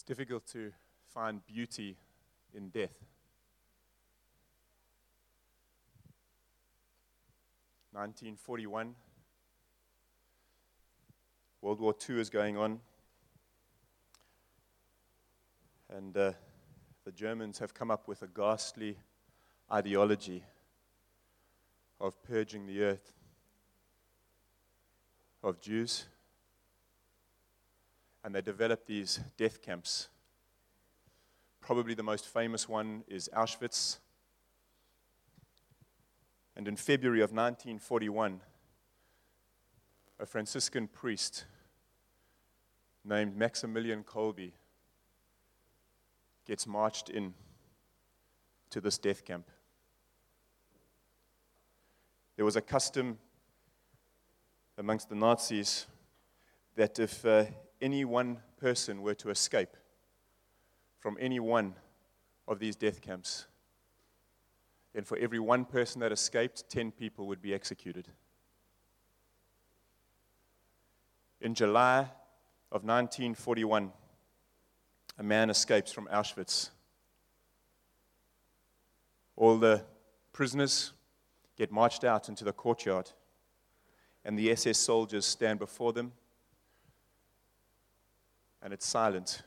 It's difficult to find beauty in death. 1941, World War II is going on, and uh, the Germans have come up with a ghastly ideology of purging the earth of Jews. And they developed these death camps. Probably the most famous one is Auschwitz. And in February of 1941, a Franciscan priest named Maximilian Kolbe gets marched in to this death camp. There was a custom amongst the Nazis that if uh, any one person were to escape from any one of these death camps, then for every one person that escaped, 10 people would be executed. In July of 1941, a man escapes from Auschwitz. All the prisoners get marched out into the courtyard, and the SS soldiers stand before them, and it's silent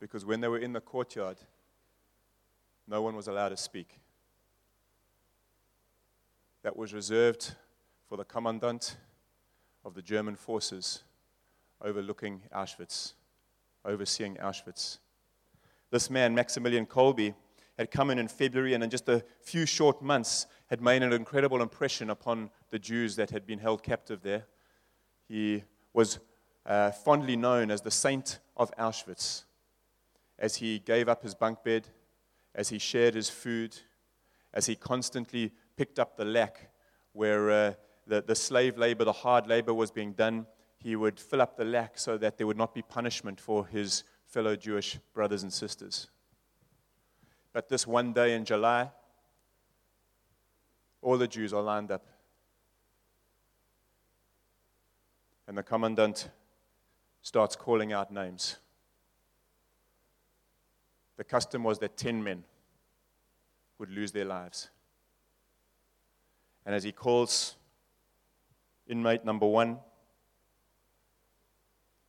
because when they were in the courtyard, no one was allowed to speak that was reserved for the commandant of the German forces overlooking Auschwitz, overseeing Auschwitz. This man, Maximilian Kolbe, had come in in February and in just a few short months had made an incredible impression upon the Jews that had been held captive there. He was uh, fondly known as the saint of Auschwitz as he gave up his bunk bed, as he shared his food, as he constantly picked up the lack where uh, the, the slave labor, the hard labor was being done. He would fill up the lack so that there would not be punishment for his fellow Jewish brothers and sisters. But this one day in July, all the Jews are lined up. And the commandant starts calling out names. The custom was that 10 men would lose their lives. And as he calls inmate number one,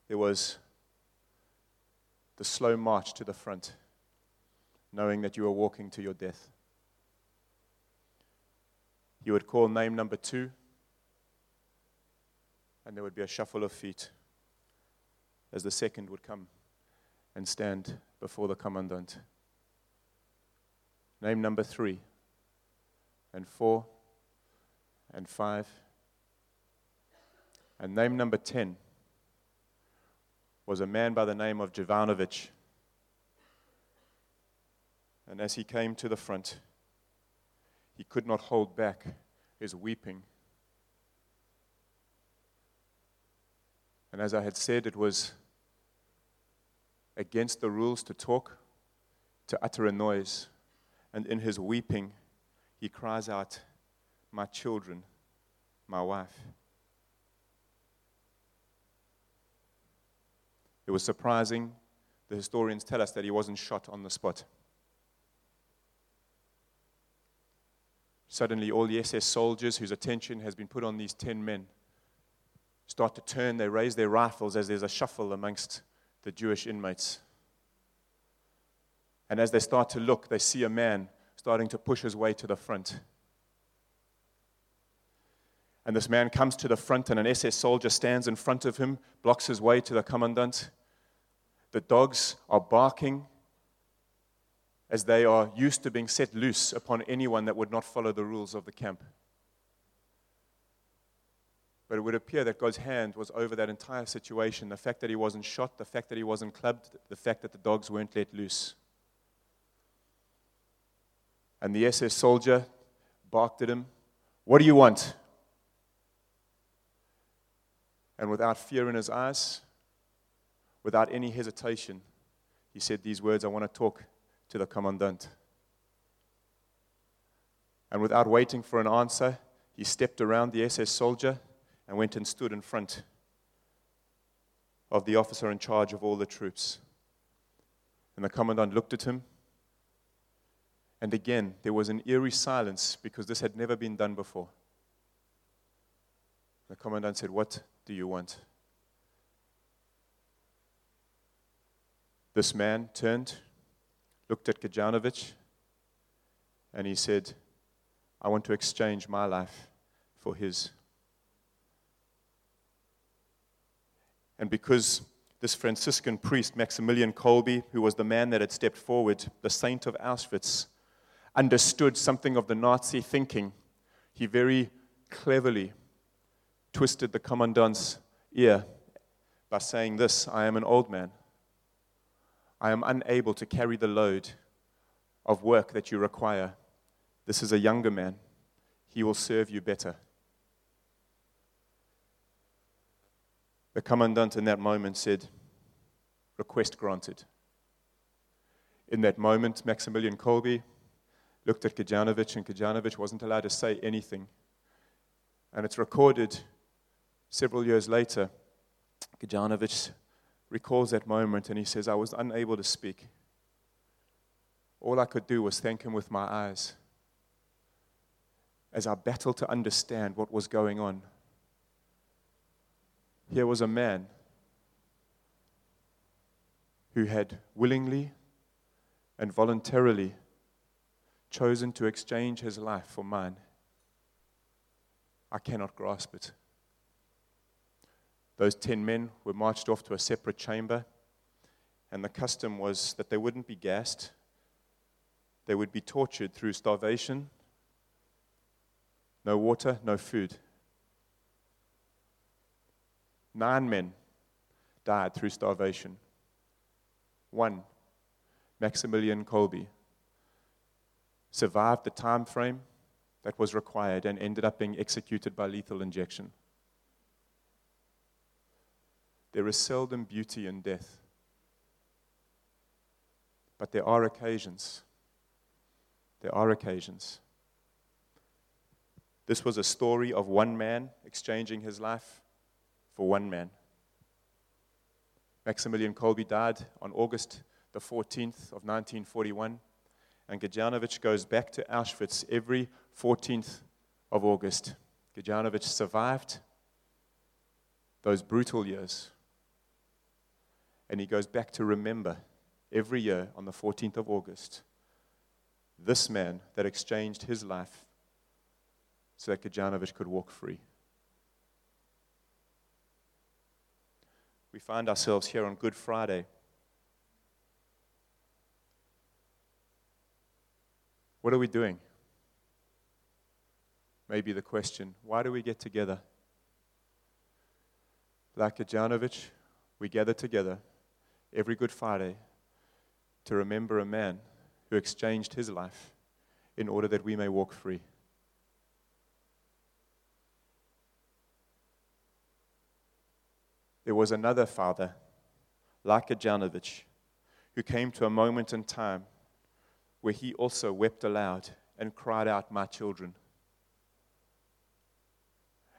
there was the slow march to the front, knowing that you were walking to your death. He would call name number two, and there would be a shuffle of feet as the second would come and stand before the commandant. Name number three and four and 5. And name number 10 was a man by the name of Jovanovich. And as he came to the front, he could not hold back his weeping. And as I had said, it was against the rules to talk, to utter a noise. And in his weeping, he cries out, my children, my wife. It was surprising. The historians tell us that he wasn't shot on the spot. Suddenly, all the SS soldiers whose attention has been put on these 10 men start to turn. They raise their rifles as there's a shuffle amongst the Jewish inmates. And as they start to look, they see a man starting to push his way to the front. And this man comes to the front, and an SS soldier stands in front of him, blocks his way to the commandant. The dogs are barking as they are used to being set loose upon anyone that would not follow the rules of the camp. But it would appear that God's hand was over that entire situation the fact that he wasn't shot, the fact that he wasn't clubbed, the fact that the dogs weren't let loose. And the SS soldier barked at him, What do you want? And without fear in his eyes, without any hesitation, he said these words I want to talk to the commandant. And without waiting for an answer, he stepped around the SS soldier and went and stood in front of the officer in charge of all the troops. And the commandant looked at him. And again, there was an eerie silence because this had never been done before. The commandant said, What do you want? This man turned, looked at Kajanovic, and he said, I want to exchange my life for his. And because this Franciscan priest, Maximilian Kolbe, who was the man that had stepped forward, the saint of Auschwitz, understood something of the Nazi thinking, he very cleverly twisted the commandant's ear by saying this I am an old man. I am unable to carry the load of work that you require. This is a younger man. He will serve you better. The commandant in that moment said, Request granted. In that moment, Maximilian Kolbe looked at Kajanovic, and Kajanovic wasn't allowed to say anything. And it's recorded several years later. Kajanovic recalls that moment and he says, I was unable to speak. All I could do was thank him with my eyes as I battled to understand what was going on. Here was a man who had willingly and voluntarily chosen to exchange his life for mine. I cannot grasp it. Those 10 men were marched off to a separate chamber, and the custom was that they wouldn't be gassed, they would be tortured through starvation, no water, no food. Nine men died through starvation. One, Maximilian Kolbe, survived the time frame that was required and ended up being executed by lethal injection. There is seldom beauty in death, but there are occasions. There are occasions. This was a story of one man exchanging his life for one man. Maximilian Kolbe died on August the 14th of 1941, and Gajanovic goes back to Auschwitz every 14th of August. Gajanovic survived those brutal years, and he goes back to remember every year on the 14th of August this man that exchanged his life so that Gajanovic could walk free. We find ourselves here on Good Friday. What are we doing? Maybe the question why do we get together? Like Janovic, we gather together every Good Friday to remember a man who exchanged his life in order that we may walk free. There was another father, like Janovich, who came to a moment in time where he also wept aloud and cried out, My children.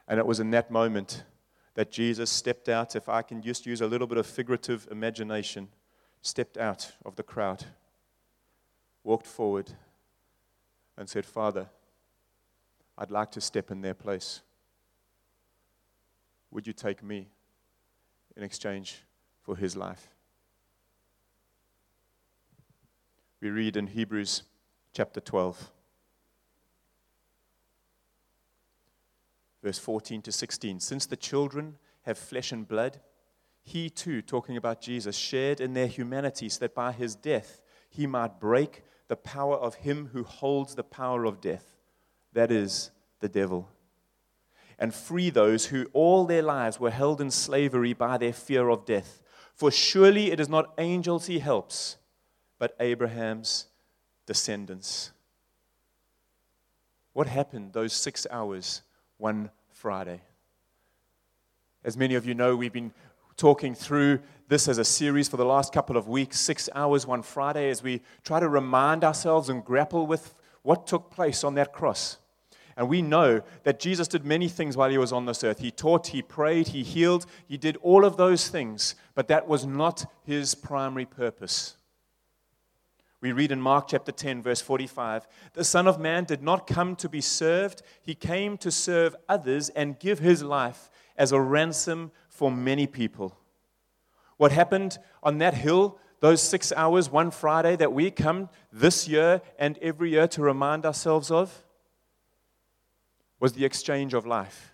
And it was in that moment that Jesus stepped out, if I can just use a little bit of figurative imagination, stepped out of the crowd, walked forward, and said, Father, I'd like to step in their place. Would you take me? In exchange for his life. We read in Hebrews chapter 12, verse 14 to 16. Since the children have flesh and blood, he too, talking about Jesus, shared in their humanity so that by his death he might break the power of him who holds the power of death, that is, the devil and free those who all their lives were held in slavery by their fear of death. For surely it is not angels he helps, but Abraham's descendants. What happened those six hours one Friday? As many of you know, we've been talking through this as a series for the last couple of weeks, six hours one Friday, as we try to remind ourselves and grapple with what took place on that cross. And we know that Jesus did many things while he was on this earth. He taught, he prayed, he healed, he did all of those things, but that was not his primary purpose. We read in Mark chapter 10, verse 45 The Son of Man did not come to be served, he came to serve others and give his life as a ransom for many people. What happened on that hill, those six hours, one Friday that we come this year and every year to remind ourselves of, was the exchange of life.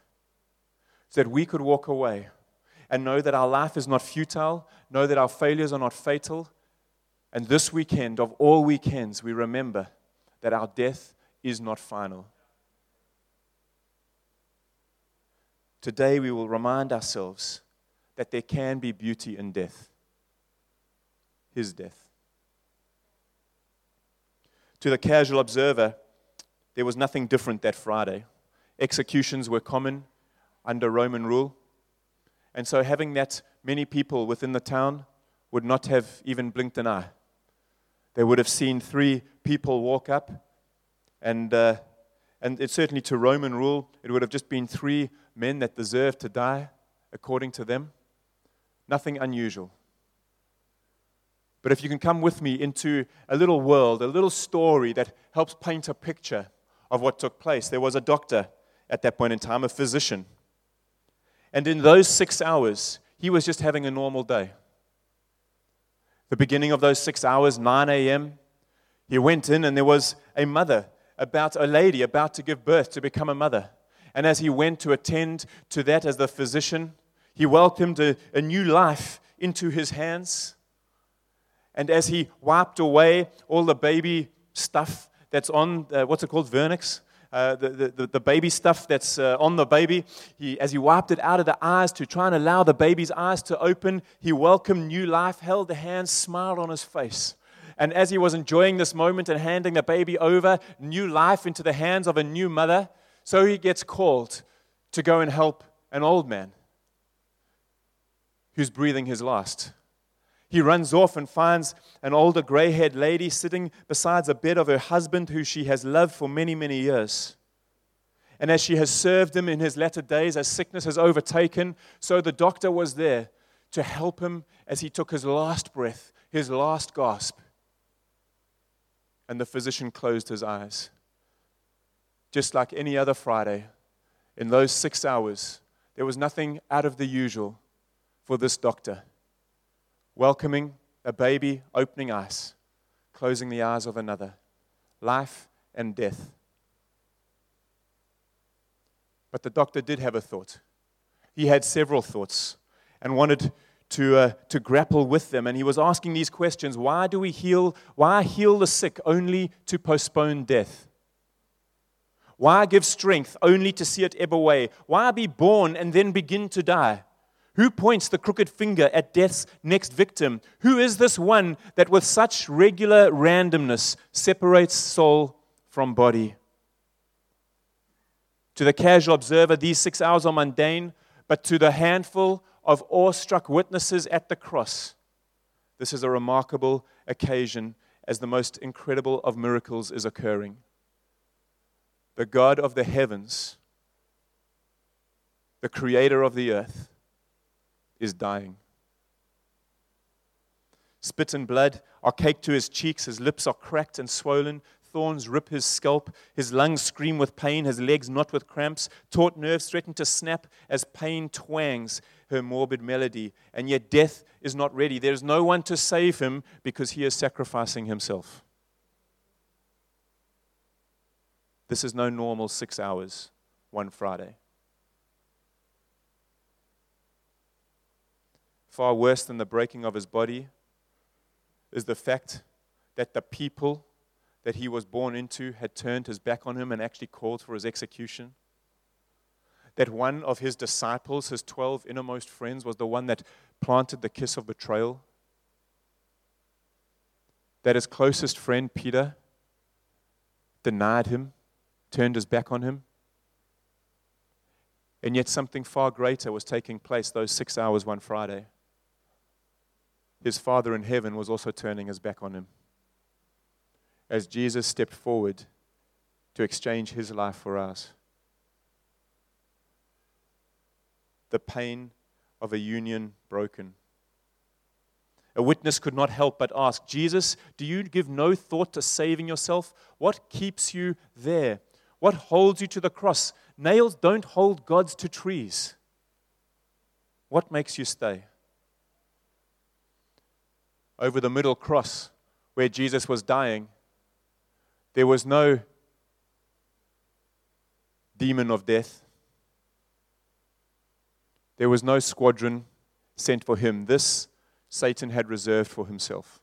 So that we could walk away and know that our life is not futile, know that our failures are not fatal. And this weekend, of all weekends, we remember that our death is not final. Today, we will remind ourselves that there can be beauty in death. His death. To the casual observer, there was nothing different that Friday. Executions were common under Roman rule. And so, having that many people within the town would not have even blinked an eye. They would have seen three people walk up, and, uh, and it certainly to Roman rule, it would have just been three men that deserved to die, according to them. Nothing unusual. But if you can come with me into a little world, a little story that helps paint a picture of what took place. There was a doctor at that point in time, a physician and in those six hours, he was just having a normal day. The beginning of those six hours, 9 a.m., he went in and there was a mother, about a lady about to give birth to become a mother. And as he went to attend to that as the physician, he welcomed a, a new life into his hands. And as he wiped away all the baby stuff that's on, uh, what's it called, vernix? Uh, the, the, the, baby stuff that's uh, on the baby. He, as he wiped it out of the eyes to try and allow the baby's eyes to open, he welcomed new life, held the hand, smiled on his face. And as he was enjoying this moment and handing the baby over, new life into the hands of a new mother, so he gets called to go and help an old man who's breathing his last. He runs off and finds an older gray haired lady sitting beside the bed of her husband, who she has loved for many, many years. And as she has served him in his latter days, as sickness has overtaken, so the doctor was there to help him as he took his last breath, his last gasp. And the physician closed his eyes. Just like any other Friday, in those six hours, there was nothing out of the usual for this doctor welcoming a baby, opening eyes, closing the eyes of another, life and death. But the doctor did have a thought. He had several thoughts and wanted to, uh, to grapple with them. And he was asking these questions Why do we heal? Why heal the sick only to postpone death? Why give strength only to see it ebb away? Why be born and then begin to die? Who points the crooked finger at death's next victim? Who is this one that with such regular randomness separates soul from body? To the casual observer, these six hours are mundane, but to the handful of awestruck witnesses at the cross, this is a remarkable occasion as the most incredible of miracles is occurring. The God of the heavens, the creator of the earth, is dying. Spit and blood are caked to his cheeks, his lips are cracked and swollen, thorns rip his scalp, his lungs scream with pain, his legs knot with cramps, taut nerves threaten to snap as pain twangs her morbid melody, and yet death is not ready. There is no one to save him because he is sacrificing himself. This is no normal six hours, one Friday. Far worse than the breaking of his body is the fact that the people that he was born into had turned his back on him and actually called for his execution. That one of his disciples, his 12 innermost friends, was the one that planted the kiss of betrayal. That his closest friend, Peter, denied him, turned his back on him. And yet, something far greater was taking place those six hours one Friday his Father in heaven was also turning his back on him. As Jesus stepped forward to exchange his life for ours. The pain of a union broken. A witness could not help but ask, Jesus, do you give no thought to saving yourself? What keeps you there? What holds you to the cross? Nails don't hold gods to trees. What makes you stay? Over the middle cross, where Jesus was dying, there was no demon of death. There was no squadron sent for him. This Satan had reserved for himself.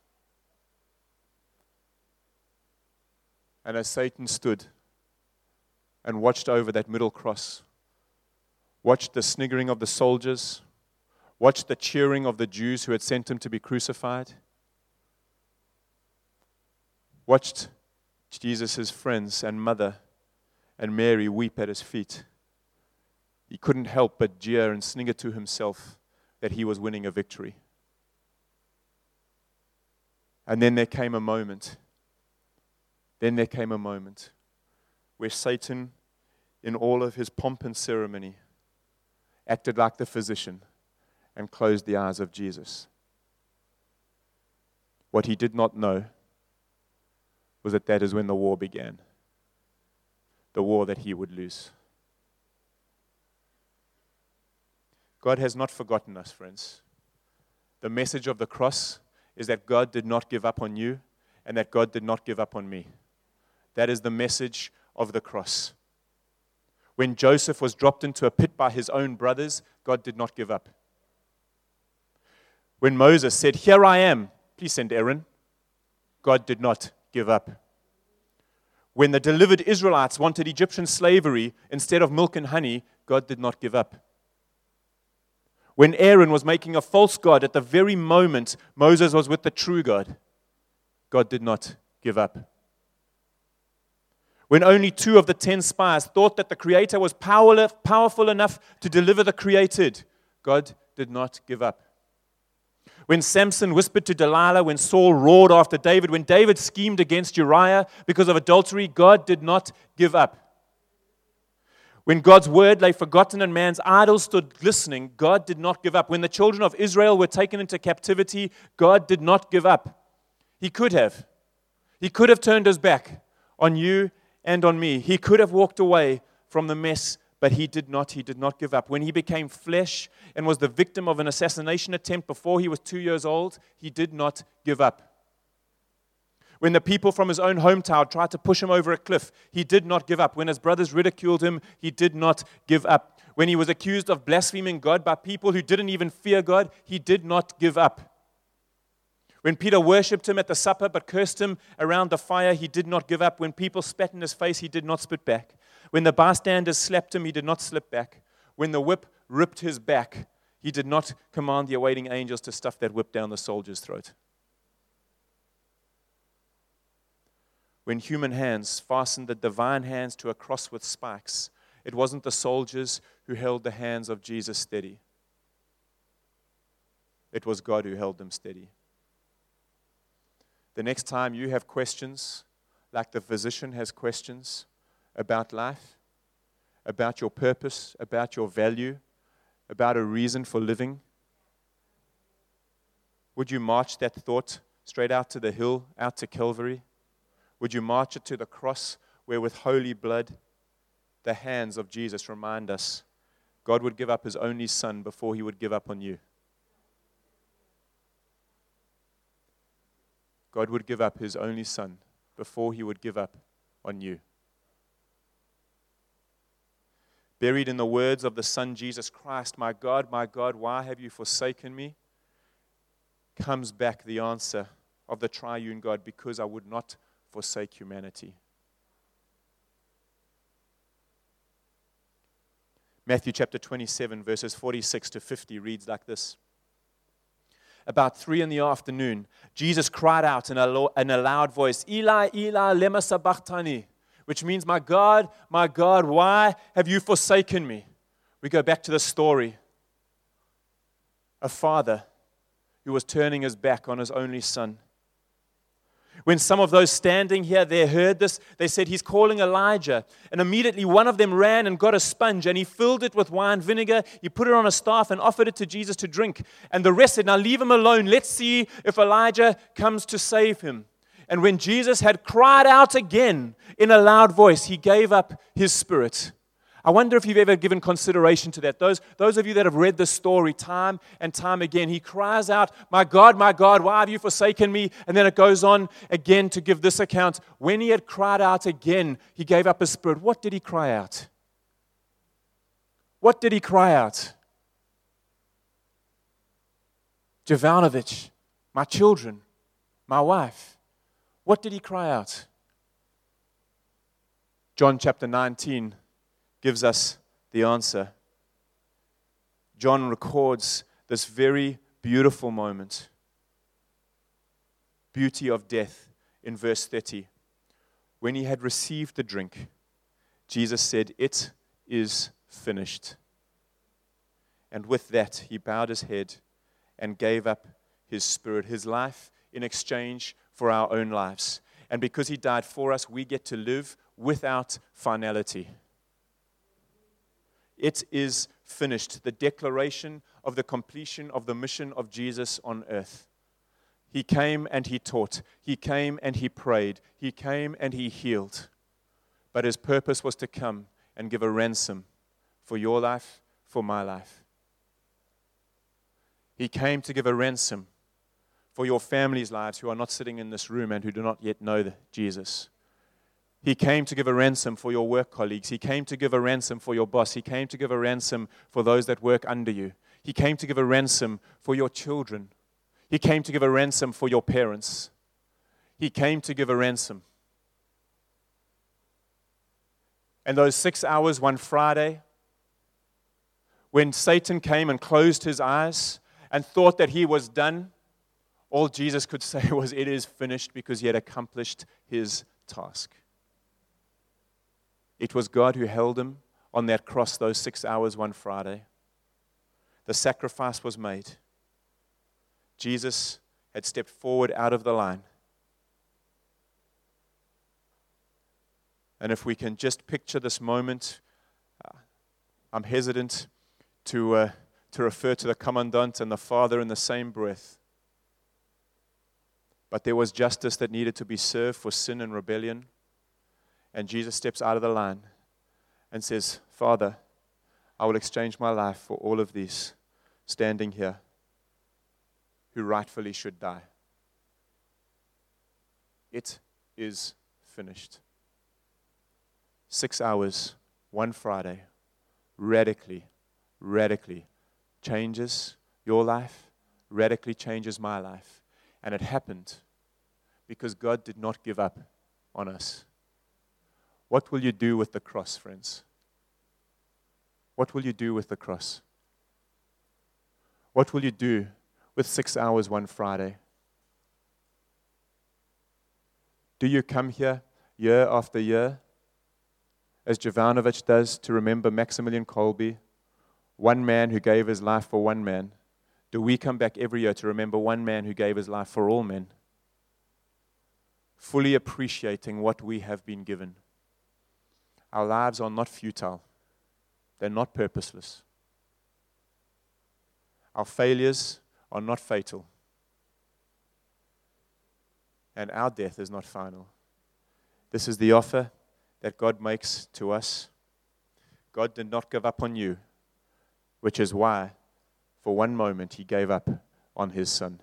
And as Satan stood and watched over that middle cross, watched the sniggering of the soldiers, watched the cheering of the Jews who had sent him to be crucified, watched Jesus' friends and mother and Mary weep at his feet. He couldn't help but jeer and snigger to himself that he was winning a victory. And then there came a moment. Then there came a moment where Satan, in all of his pomp and ceremony, acted like the physician and closed the eyes of Jesus. What he did not know was that that is when the war began the war that he would lose. God has not forgotten us, friends. The message of the cross is that God did not give up on you and that God did not give up on me. That is the message of the cross. When Joseph was dropped into a pit by his own brothers, God did not give up. When Moses said, Here I am, please send Aaron, God did not give up. When the delivered Israelites wanted Egyptian slavery instead of milk and honey, God did not give up when Aaron was making a false God at the very moment Moses was with the true God, God did not give up. When only two of the ten spies thought that the Creator was powerful enough to deliver the created, God did not give up. When Samson whispered to Delilah, when Saul roared after David, when David schemed against Uriah because of adultery, God did not give up. When God's word lay forgotten and man's idols stood glistening, God did not give up. When the children of Israel were taken into captivity, God did not give up. He could have. He could have turned his back on you and on me. He could have walked away from the mess, but he did not. He did not give up. When he became flesh and was the victim of an assassination attempt before he was two years old, he did not give up. When the people from his own hometown tried to push him over a cliff, he did not give up. When his brothers ridiculed him, he did not give up. When he was accused of blaspheming God by people who didn't even fear God, he did not give up. When Peter worshipped him at the supper but cursed him around the fire, he did not give up. When people spat in his face, he did not spit back. When the bystanders slapped him, he did not slip back. When the whip ripped his back, he did not command the awaiting angels to stuff that whip down the soldier's throat. when human hands fastened the divine hands to a cross with spikes, it wasn't the soldiers who held the hands of Jesus steady. It was God who held them steady. The next time you have questions, like the physician has questions about life, about your purpose, about your value, about a reason for living, would you march that thought straight out to the hill, out to Calvary? Would you march it to the cross where, with holy blood, the hands of Jesus remind us God would give up his only son before he would give up on you? God would give up his only son before he would give up on you. Buried in the words of the Son Jesus Christ, My God, my God, why have you forsaken me? comes back the answer of the triune God, because I would not forsake humanity. Matthew chapter 27, verses 46 to 50 reads like this. About three in the afternoon, Jesus cried out in a, in a loud voice, Eli, Eli, lema sabachthani, which means, My God, my God, why have you forsaken me? We go back to the story. A father who was turning his back on his only son When some of those standing here there heard this, they said, He's calling Elijah. And immediately one of them ran and got a sponge and he filled it with wine vinegar. He put it on a staff and offered it to Jesus to drink. And the rest said, Now leave him alone. Let's see if Elijah comes to save him. And when Jesus had cried out again in a loud voice, he gave up his spirit. I wonder if you've ever given consideration to that. Those, those of you that have read this story time and time again, he cries out, My God, my God, why have you forsaken me? And then it goes on again to give this account. When he had cried out again, he gave up his spirit. What did he cry out? What did he cry out? Jovanovic, my children, my wife. What did he cry out? John chapter 19 gives us the answer. John records this very beautiful moment beauty of death in verse 30. When he had received the drink, Jesus said, It is finished. And with that, he bowed his head and gave up his spirit, his life, in exchange for our own lives. And because he died for us, we get to live without finality. It is finished. The declaration of the completion of the mission of Jesus on earth. He came and he taught. He came and he prayed. He came and he healed. But his purpose was to come and give a ransom for your life, for my life. He came to give a ransom for your family's lives who are not sitting in this room and who do not yet know Jesus. He came to give a ransom for your work colleagues. He came to give a ransom for your boss. He came to give a ransom for those that work under you. He came to give a ransom for your children. He came to give a ransom for your parents. He came to give a ransom. And those six hours one Friday, when Satan came and closed his eyes and thought that he was done, all Jesus could say was, It is finished because he had accomplished his task. It was God who held him on that cross those six hours one Friday. The sacrifice was made. Jesus had stepped forward out of the line. And if we can just picture this moment, uh, I'm hesitant to, uh, to refer to the commandant and the father in the same breath. But there was justice that needed to be served for sin and rebellion. And Jesus steps out of the line and says, Father, I will exchange my life for all of these standing here who rightfully should die. It is finished. Six hours, one Friday, radically, radically changes your life, radically changes my life. And it happened because God did not give up on us. What will you do with the cross, friends? What will you do with the cross? What will you do with six hours one Friday? Do you come here year after year, as Jovanovic does, to remember Maximilian Kolbe, one man who gave his life for one man? Do we come back every year to remember one man who gave his life for all men? Fully appreciating what we have been given. Our lives are not futile, they're not purposeless. Our failures are not fatal. And our death is not final. This is the offer that God makes to us. God did not give up on you, which is why, for one moment, He gave up on His Son.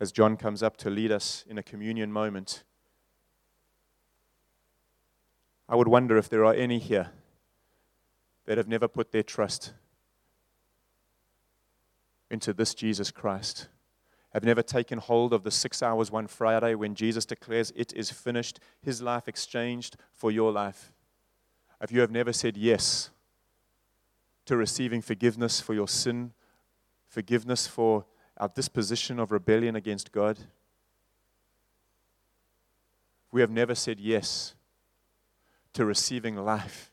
As John comes up to lead us in a communion moment, I would wonder if there are any here that have never put their trust into this Jesus Christ, have never taken hold of the six hours one Friday when Jesus declares it is finished, his life exchanged for your life. If you have never said yes to receiving forgiveness for your sin, forgiveness for our disposition of rebellion against God, we have never said yes to receiving life.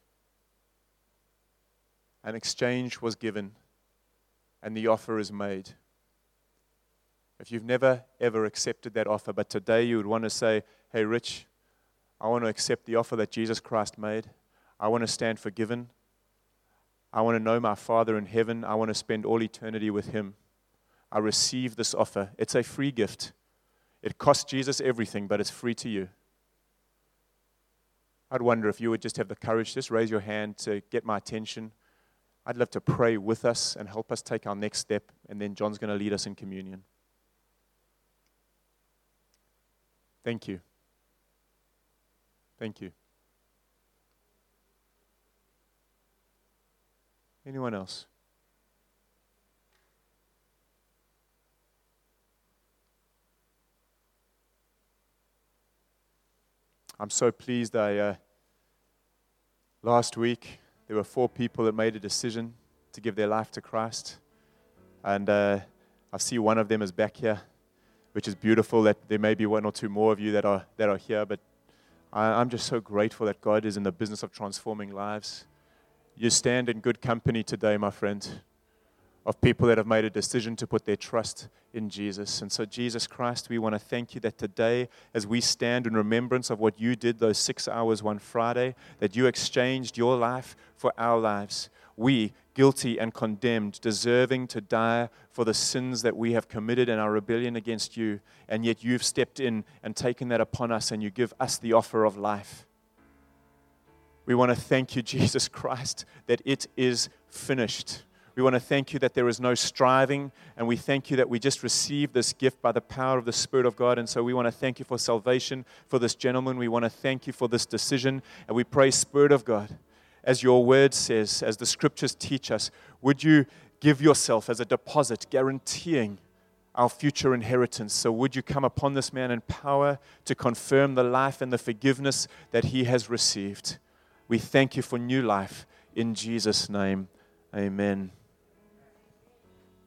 An exchange was given. and the offer is made. If you've never, ever accepted that offer, but today you would want to say, Hey, Rich, I want to accept the offer that Jesus Christ made. I want to stand forgiven. I want to know my Father in heaven. I want to spend all eternity with Him. I receive this offer. It's a free gift. It costs Jesus everything, but it's free to you. I'd wonder if you would just have the courage, just raise your hand to get my attention. I'd love to pray with us and help us take our next step, and then John's going to lead us in communion. Thank you. Thank you. Anyone else? I'm so pleased. I uh, last week there were four people that made a decision to give their life to Christ, and uh, I see one of them is back here, which is beautiful. That there may be one or two more of you that are that are here, but I, I'm just so grateful that God is in the business of transforming lives. You stand in good company today, my friend of people that have made a decision to put their trust in Jesus. And so, Jesus Christ, we want to thank you that today, as we stand in remembrance of what you did those six hours one Friday, that you exchanged your life for our lives. We, guilty and condemned, deserving to die for the sins that we have committed in our rebellion against you, and yet you've stepped in and taken that upon us, and you give us the offer of life. We want to thank you, Jesus Christ, that it is finished we want to thank you that there is no striving, and we thank you that we just received this gift by the power of the Spirit of God. And so we want to thank you for salvation for this gentleman. We want to thank you for this decision. And we pray, Spirit of God, as your word says, as the scriptures teach us, would you give yourself as a deposit, guaranteeing our future inheritance. So, would you come upon this man in power to confirm the life and the forgiveness that he has received? We thank you for new life in Jesus' name. Amen.